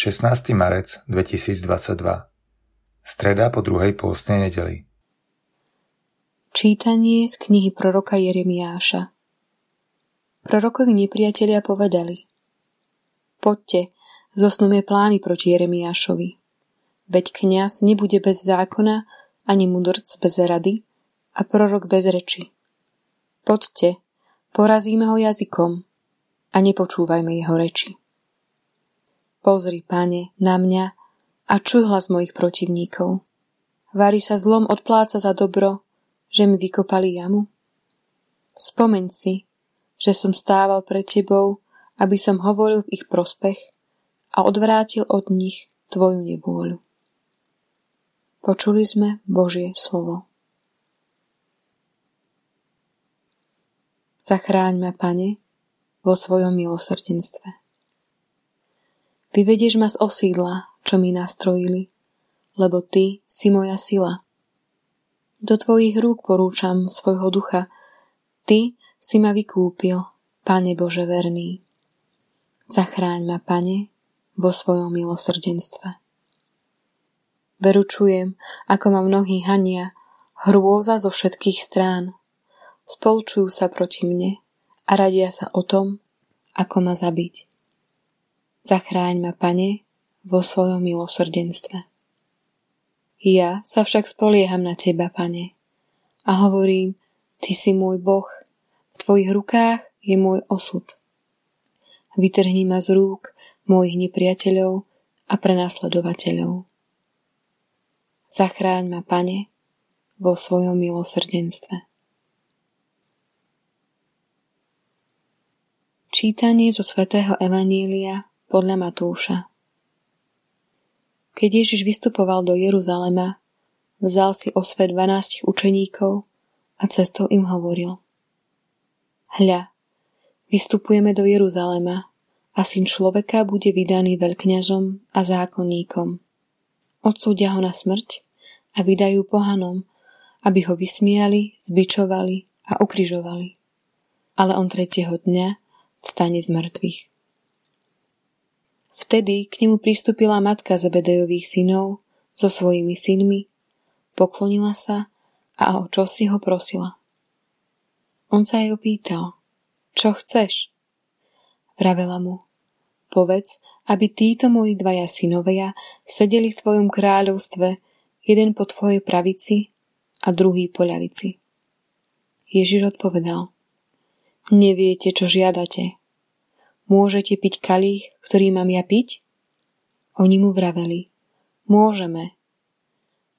16. marec 2022 Streda po druhej pôstnej nedeli Čítanie z knihy proroka Jeremiáša Prorokovi nepriatelia povedali Poďte, zosnúme plány proti Jeremiášovi. Veď kňaz nebude bez zákona, ani mudrc bez rady a prorok bez reči. Poďte, porazíme ho jazykom a nepočúvajme jeho reči. Pozri, pane, na mňa a čuj hlas mojich protivníkov. Vári sa zlom odpláca za dobro, že mi vykopali jamu? Spomeň si, že som stával pred tebou, aby som hovoril v ich prospech a odvrátil od nich tvoju nevôľu. Počuli sme Božie slovo. Zachráň ma, Pane, vo svojom milosrdenstve. Vyvedieš ma z osídla, čo mi nastrojili, lebo Ty si moja sila. Do Tvojich rúk porúčam svojho ducha. Ty si ma vykúpil, Pane Bože verný. Zachráň ma, Pane, vo svojom milosrdenstve. Veručujem, ako ma mnohí hania, hrôza zo všetkých strán. Spolčujú sa proti mne a radia sa o tom, ako ma zabiť. Zachráň ma, Pane, vo svojom milosrdenstve. Ja sa však spolieham na Teba, Pane, a hovorím, Ty si môj Boh, v Tvojich rukách je môj osud. Vytrhni ma z rúk mojich nepriateľov a prenasledovateľov. Zachráň ma, Pane, vo svojom milosrdenstve. Čítanie zo svätého Evanília podľa Matúša. Keď Ježiš vystupoval do Jeruzalema, vzal si o svet dvanástich učeníkov a cestou im hovoril. Hľa, vystupujeme do Jeruzalema a syn človeka bude vydaný veľkňažom a zákonníkom. Odsúdia ho na smrť a vydajú pohanom, aby ho vysmiali, zbičovali a ukrižovali. Ale on tretieho dňa vstane z mŕtvych. Vtedy k nemu pristúpila matka Zebedejových synov so svojimi synmi, poklonila sa a o čo si ho prosila. On sa jej opýtal, čo chceš? Vravela mu, povedz, aby títo moji dvaja synovia sedeli v tvojom kráľovstve, jeden po tvojej pravici a druhý po ľavici. Ježiš odpovedal, neviete, čo žiadate. Môžete piť kalich, ktorý mám ja piť? Oni mu vraveli, môžeme.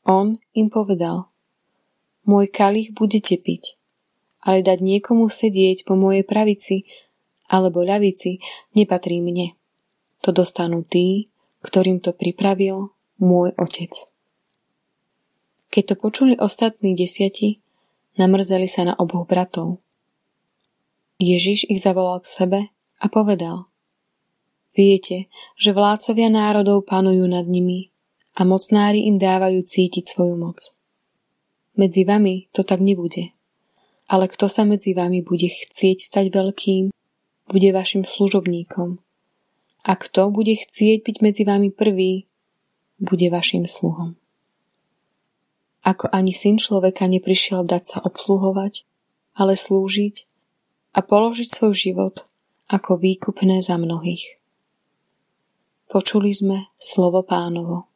On im povedal, môj kalich budete piť, ale dať niekomu sedieť po mojej pravici alebo ľavici nepatrí mne. To dostanú tí, ktorým to pripravil môj otec. Keď to počuli ostatní desiati, namrzeli sa na oboch bratov. Ježiš ich zavolal k sebe a povedal Viete, že vládcovia národov panujú nad nimi a mocnári im dávajú cítiť svoju moc. Medzi vami to tak nebude. Ale kto sa medzi vami bude chcieť stať veľkým, bude vašim služobníkom. A kto bude chcieť byť medzi vami prvý, bude vašim sluhom. Ako ani syn človeka neprišiel dať sa obsluhovať, ale slúžiť a položiť svoj život ako výkupné za mnohých. Počuli sme slovo pánovo.